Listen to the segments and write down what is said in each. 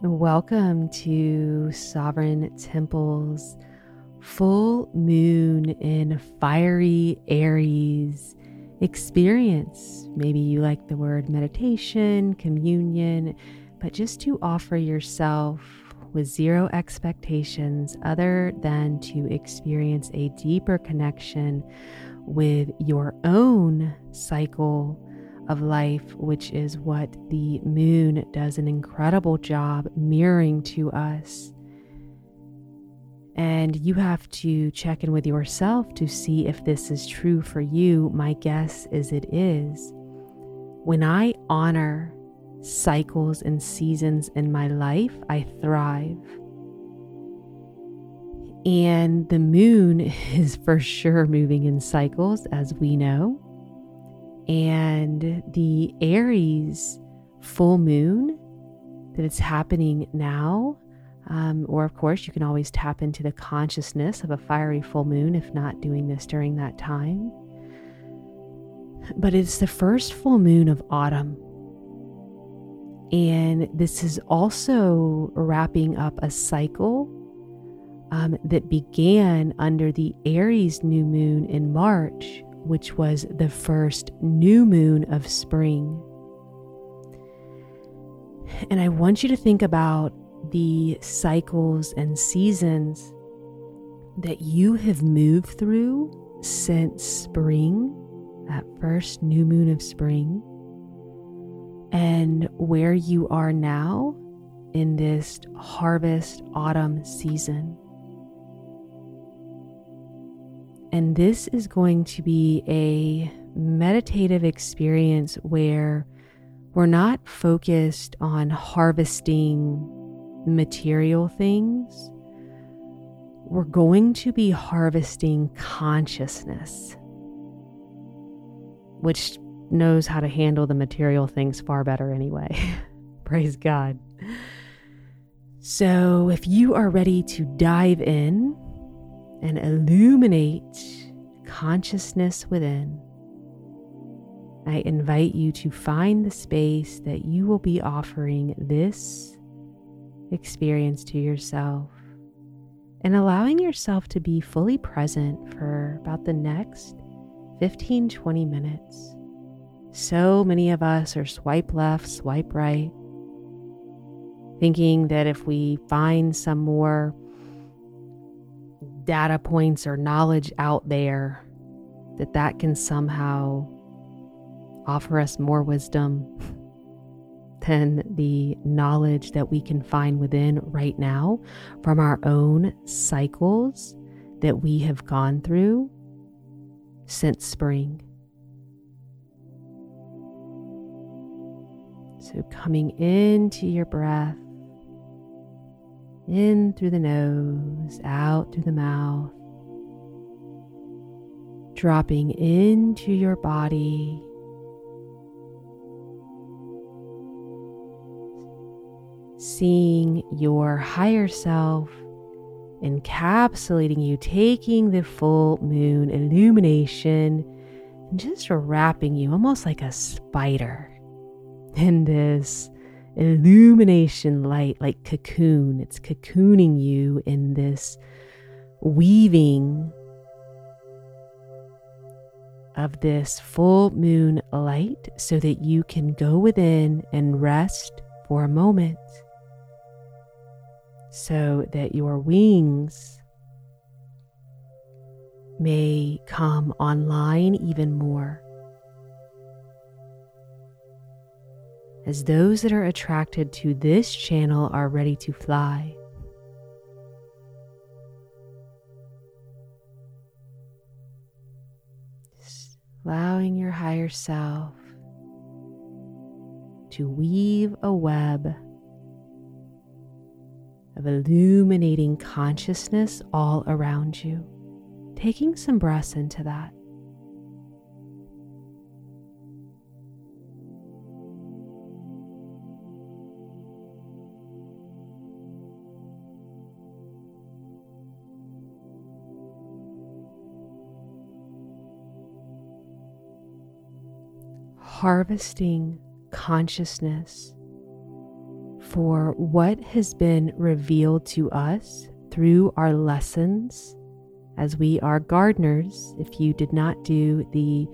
Welcome to Sovereign Temple's full moon in fiery Aries experience. Maybe you like the word meditation, communion, but just to offer yourself with zero expectations other than to experience a deeper connection with your own cycle of life, which is what the moon does an incredible job mirroring to us. And you have to check in with yourself to see if this is true for you. My guess is it is. When I honor cycles and seasons in my life, I thrive. And the moon is for sure moving in cycles, as we know. And the Aries full moon that it's happening now, um, or of course, you can always tap into the consciousness of a fiery full moon if not doing this during that time. But it's the first full moon of autumn. And this is also wrapping up a cycle um, that began under the Aries new moon in March, which was the first new moon of spring. And I want you to think about the cycles and seasons that you have moved through since spring, that first new moon of spring, and where you are now in this harvest autumn season. And this is going to be a meditative experience where we're not focused on harvesting material things. We're going to be harvesting consciousness, which knows how to handle the material things far better anyway. Praise God. So, if you are ready to dive in, and illuminate consciousness within, I invite you to find the space that you will be offering this experience to yourself and allowing yourself to be fully present for about the next 15 20 minutes. So many of us are swipe left, swipe right, thinking that if we find some more data points or knowledge out there that that can somehow offer us more wisdom than the knowledge that we can find within right now from our own cycles that we have gone through since spring. So, coming into your breath in through the nose, out through the mouth, dropping into your body. Seeing your higher self encapsulating you, taking the full moon illumination and just wrapping you almost like a spider in this illumination light like cocoon. It's cocooning you in this weaving of this full moon light so that you can go within and rest for a moment so that your wings may come online even more. As those that are attracted to this channel are ready to fly. Allowing your higher self to weave a web of illuminating consciousness all around you, taking some breaths into that. Harvesting consciousness for what has been revealed to us through our lessons as we are gardeners. If you did not do the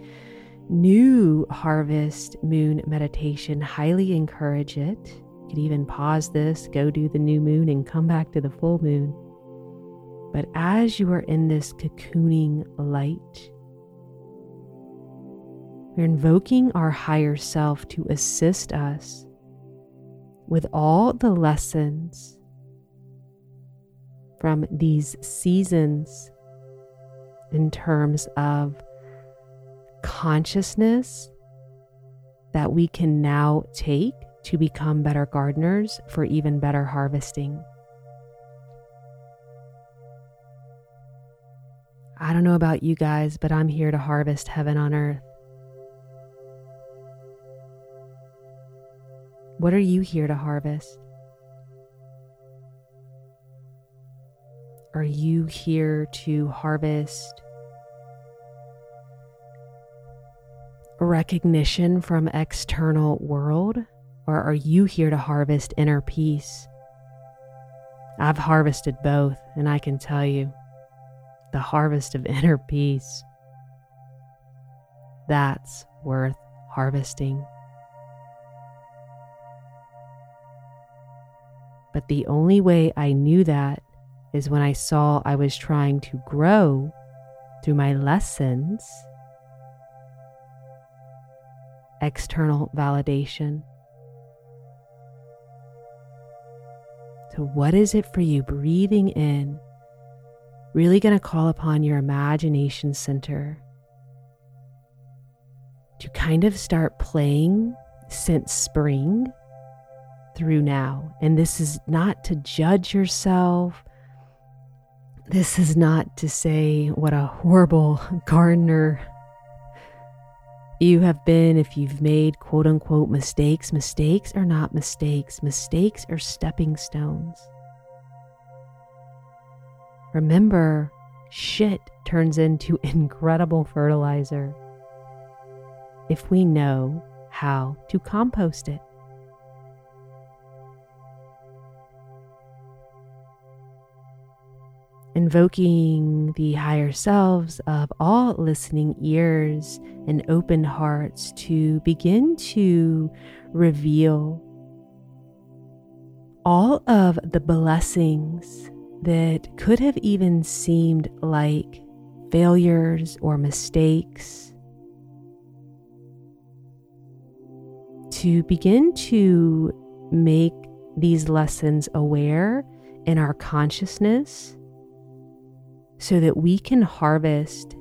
new harvest moon meditation, highly encourage it. You could even pause this, go do the new moon, and come back to the full moon. But as you are in this cocooning light, we're invoking our higher self to assist us with all the lessons from these seasons in terms of consciousness that we can now take to become better gardeners for even better harvesting. I don't know about you guys, but I'm here to harvest heaven on earth. What are you here to harvest? Are you here to harvest recognition from external world or are you here to harvest inner peace? I've harvested both and I can tell you the harvest of inner peace that's worth harvesting. But the only way I knew that is when I saw I was trying to grow through my lessons external validation. So, what is it for you? Breathing in, really going to call upon your imagination center to kind of start playing since spring through now. And this is not to judge yourself. This is not to say what a horrible gardener you have been if you've made quote unquote mistakes. Mistakes are not mistakes, mistakes are stepping stones. Remember, shit turns into incredible fertilizer if we know how to compost it. Invoking the higher selves of all listening ears and open hearts to begin to reveal all of the blessings that could have even seemed like failures or mistakes. To begin to make these lessons aware in our consciousness so that we can harvest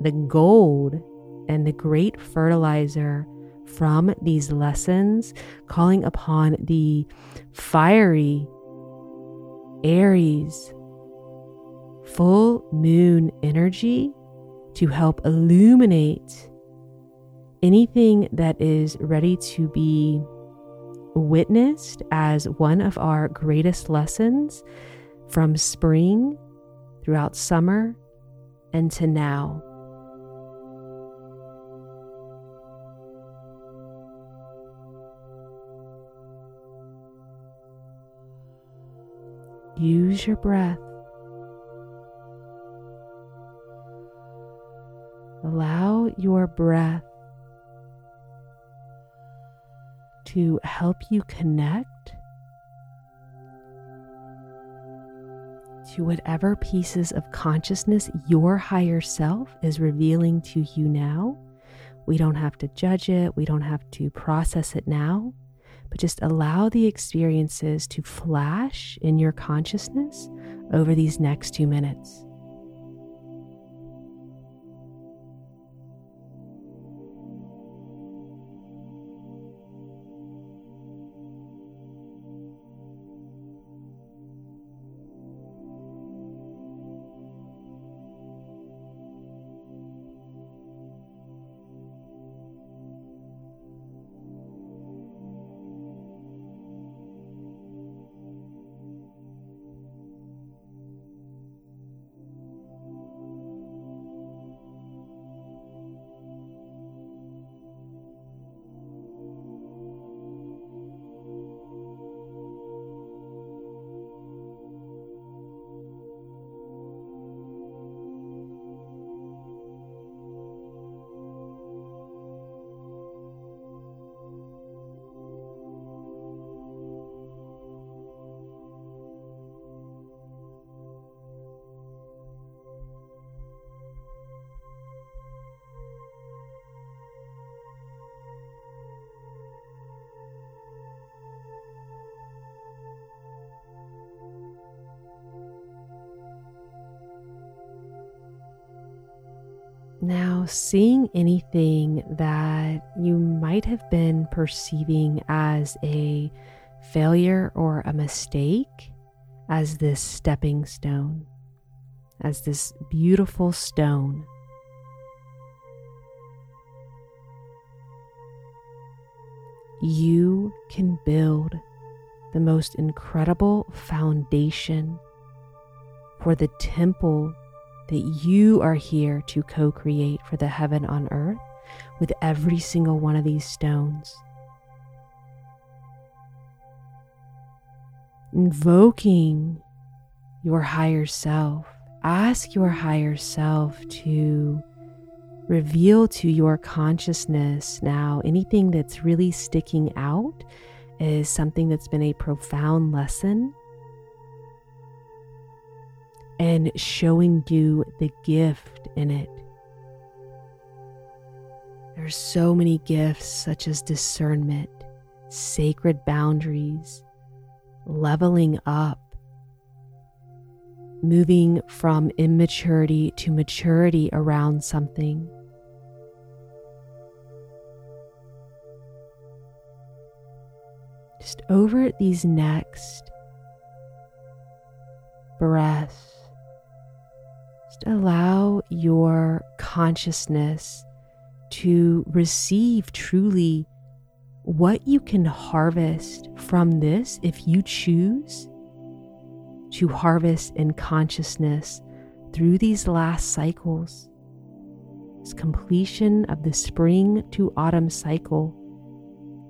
the gold and the great fertilizer from these lessons, calling upon the fiery Aries full moon energy to help illuminate anything that is ready to be witnessed as one of our greatest lessons from spring throughout summer and to now. Use your breath. Allow your breath to help you connect to whatever pieces of consciousness your higher self is revealing to you now. We don't have to judge it, we don't have to process it now, but just allow the experiences to flash in your consciousness over these next two minutes. Now, seeing anything that you might have been perceiving as a failure or a mistake as this stepping stone, as this beautiful stone. You can build the most incredible foundation for the temple that you are here to co create for the heaven on earth with every single one of these stones. Invoking your higher self, ask your higher self to reveal to your consciousness now anything that's really sticking out is something that's been a profound lesson and showing you the gift in it. There's so many gifts, such as discernment, sacred boundaries, leveling up, moving from immaturity to maturity around something. Just over these next breaths just allow your consciousness to receive truly what you can harvest from this if you choose to harvest in consciousness through these last cycles. This completion of the spring to autumn cycle,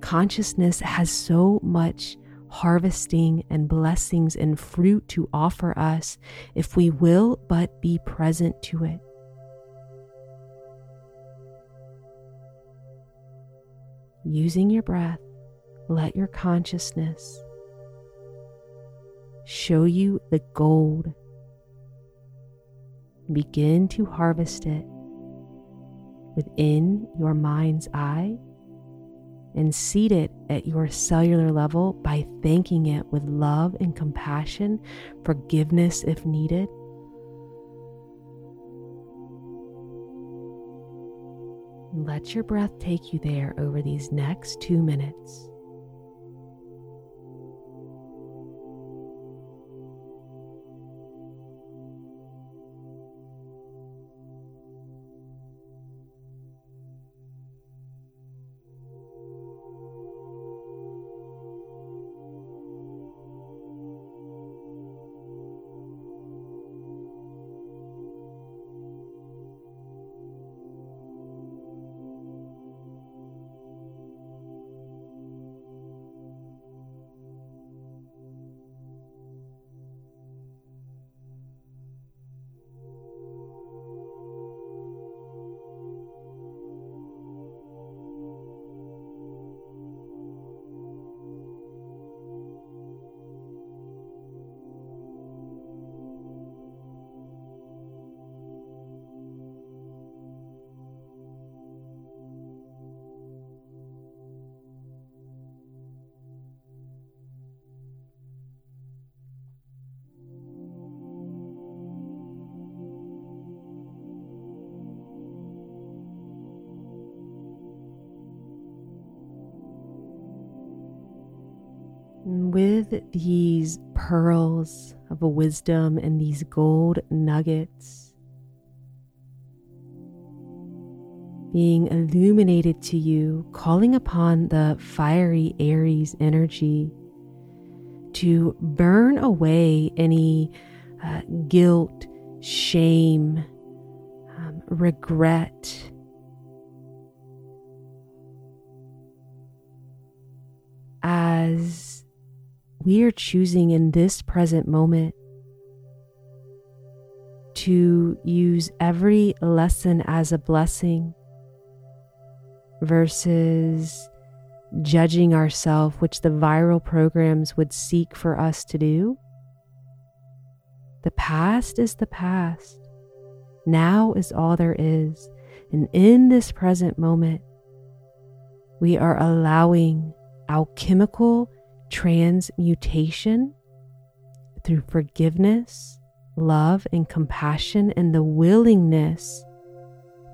consciousness has so much harvesting and blessings and fruit to offer us if we will but be present to it. Using your breath, let your consciousness show you the gold. Begin to harvest it within your mind's eye and seed it at your cellular level by thanking it with love and compassion, forgiveness if needed. Let your breath take you there over these next two minutes. With these pearls of wisdom and these gold nuggets being illuminated to you, calling upon the fiery Aries energy to burn away any uh, guilt, shame, um, regret. As we are choosing in this present moment to use every lesson as a blessing versus judging ourselves, which the viral programs would seek for us to do. The past is the past. Now is all there is. And in this present moment, we are allowing alchemical transmutation through forgiveness, love, and compassion, and the willingness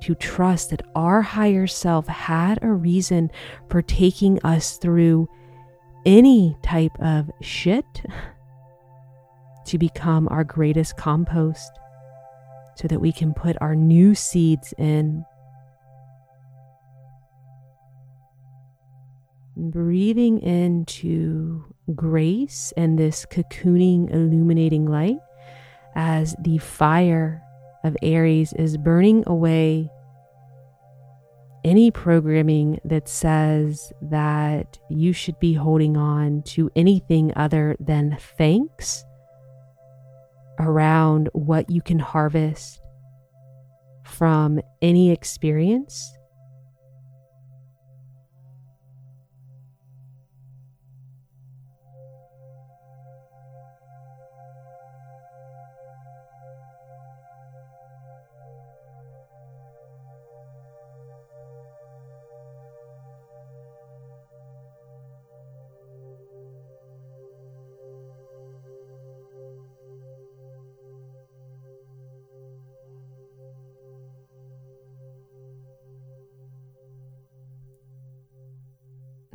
to trust that our higher self had a reason for taking us through any type of shit to become our greatest compost so that we can put our new seeds in. Breathing into grace and this cocooning, illuminating light as the fire of Aries is burning away any programming that says that you should be holding on to anything other than thanks around what you can harvest from any experience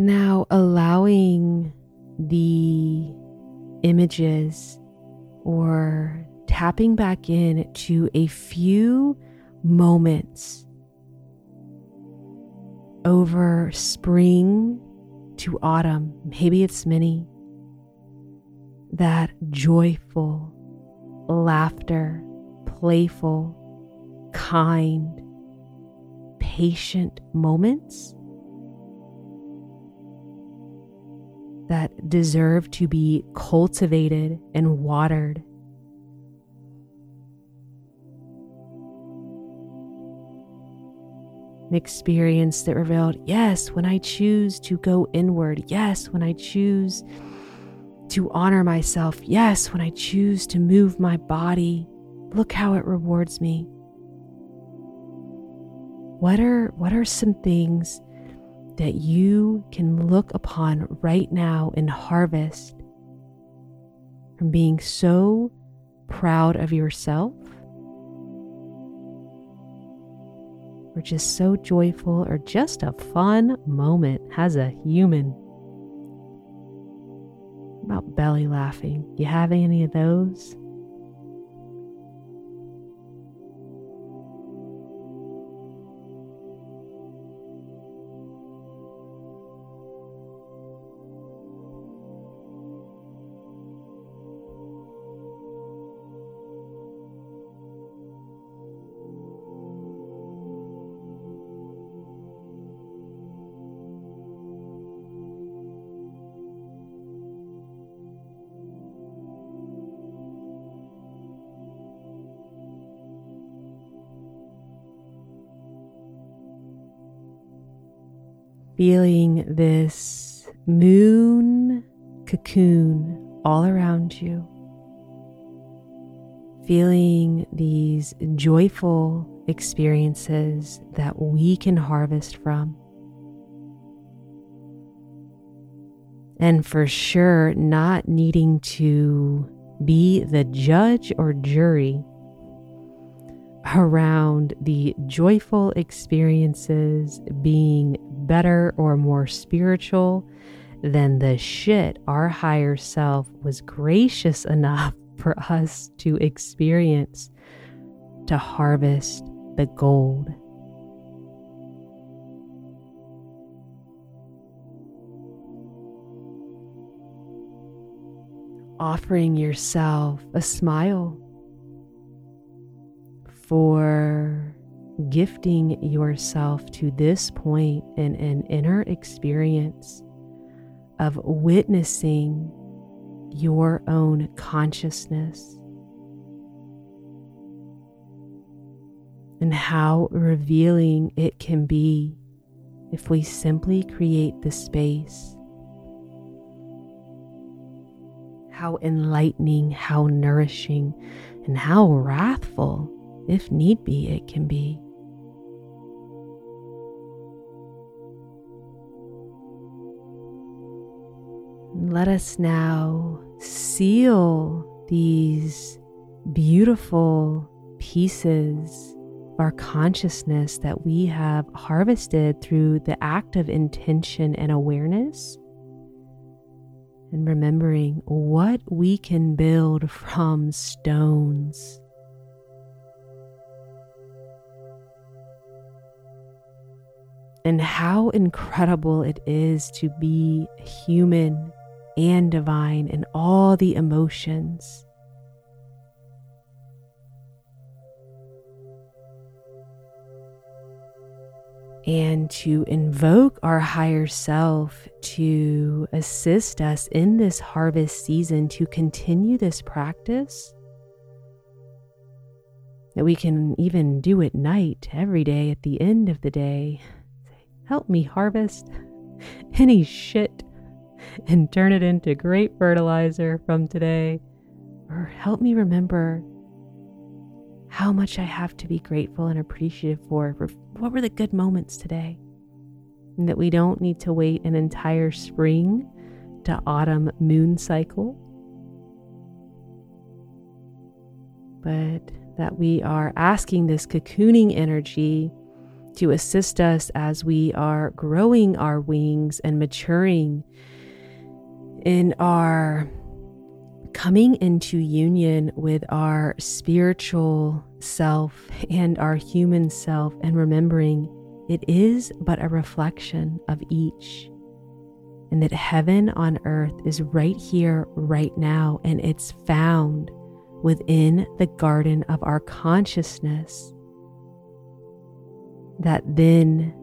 Now, allowing the images or tapping back in to a few moments over spring to autumn, maybe it's many, that joyful laughter, playful, kind, patient moments deserve to be cultivated and watered. An experience that revealed yes, when I choose to go inward, yes, when I choose to honor myself, yes, when I choose to move my body, look how it rewards me. What are what are some things that you can look upon right now and harvest from being so proud of yourself or just so joyful or just a fun moment as a human. About belly laughing. You have any of those? Feeling this moon cocoon all around you, feeling these joyful experiences that we can harvest from. And for sure, not needing to be the judge or jury around the joyful experiences being better or more spiritual than the shit our higher self was gracious enough for us to experience to harvest the gold. Offering yourself a smile for gifting yourself to this point in an inner experience of witnessing your own consciousness and how revealing it can be if we simply create the space. How enlightening, how nourishing, and how wrathful if need be, it can be. Let us now seal these beautiful pieces of our consciousness that we have harvested through the act of intention and awareness. And remembering what we can build from stones. And how incredible it is to be human and divine in all the emotions and to invoke our higher self to assist us in this harvest season to continue this practice. That we can even do at night every day at the end of the day. Help me harvest any shit and turn it into great fertilizer from today. Or help me remember how much I have to be grateful and appreciative for, what were the good moments today. And that we don't need to wait an entire spring to autumn moon cycle, but that we are asking this cocooning energy to assist us as we are growing our wings and maturing in our coming into union with our spiritual self and our human self, and remembering it is but a reflection of each, and that heaven on earth is right here, right now, and it's found within the garden of our consciousness. That then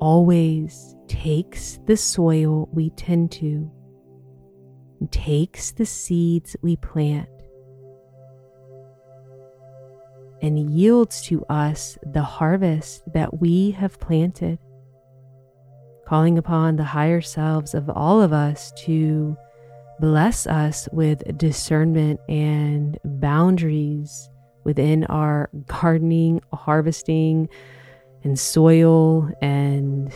always takes the soil we tend to takes the seeds we plant and yields to us the harvest that we have planted, calling upon the higher selves of all of us to bless us with discernment and boundaries within our gardening, harvesting, and soil and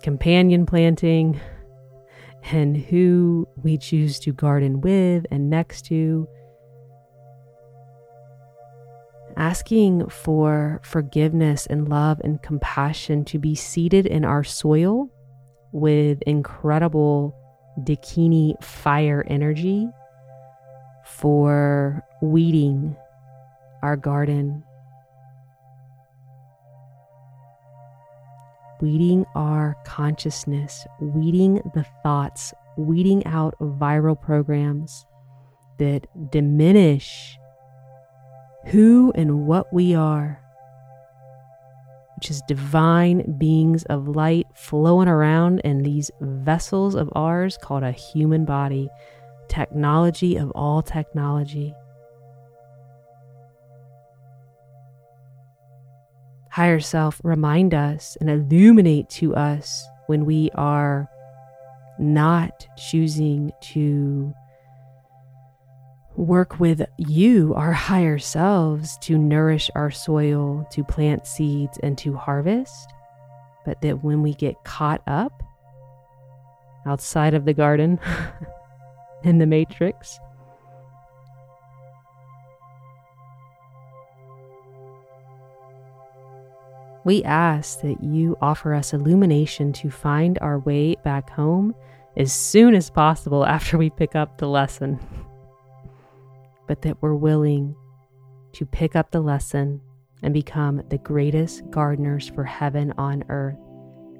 companion planting and who we choose to garden with and next to. Asking for forgiveness and love and compassion to be seated in our soil with incredible Dakini fire energy for weeding our garden weeding our consciousness, weeding the thoughts, weeding out viral programs that diminish who and what we are, which is divine beings of light flowing around in these vessels of ours called a human body, technology of all technology. Higher self remind us and illuminate to us when we are not choosing to work with you, our higher selves, to nourish our soil, to plant seeds, and to harvest. But that when we get caught up outside of the garden in the matrix, We ask that you offer us illumination to find our way back home as soon as possible after we pick up the lesson, but that we're willing to pick up the lesson and become the greatest gardeners for heaven on earth.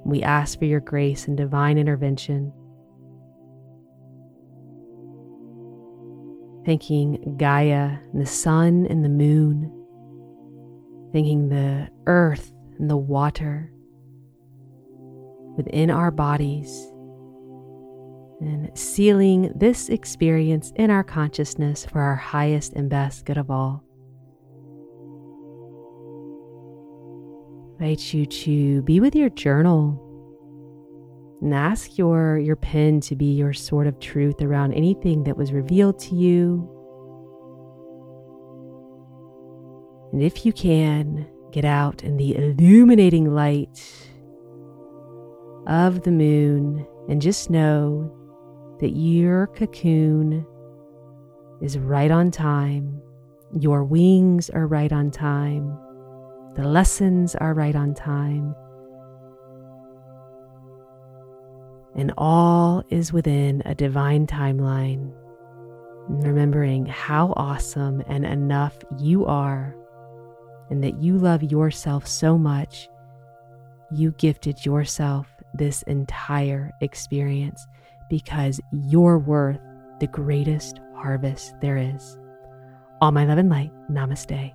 We ask for your grace and divine intervention. Thanking Gaia and the sun and the moon, thanking the earth and the water within our bodies and sealing this experience in our consciousness for our highest and best good of all. I invite you to be with your journal and ask your, your pen to be your sword of truth around anything that was revealed to you. And if you can, Get out in the illuminating light of the moon and just know that your cocoon is right on time, Your wings are right on time. The lessons are right on time. And all is within a divine timeline. Remembering how awesome and enough you are, and that you love yourself so much, you gifted yourself this entire experience because you're worth the greatest harvest there is. All my love and light. Namaste.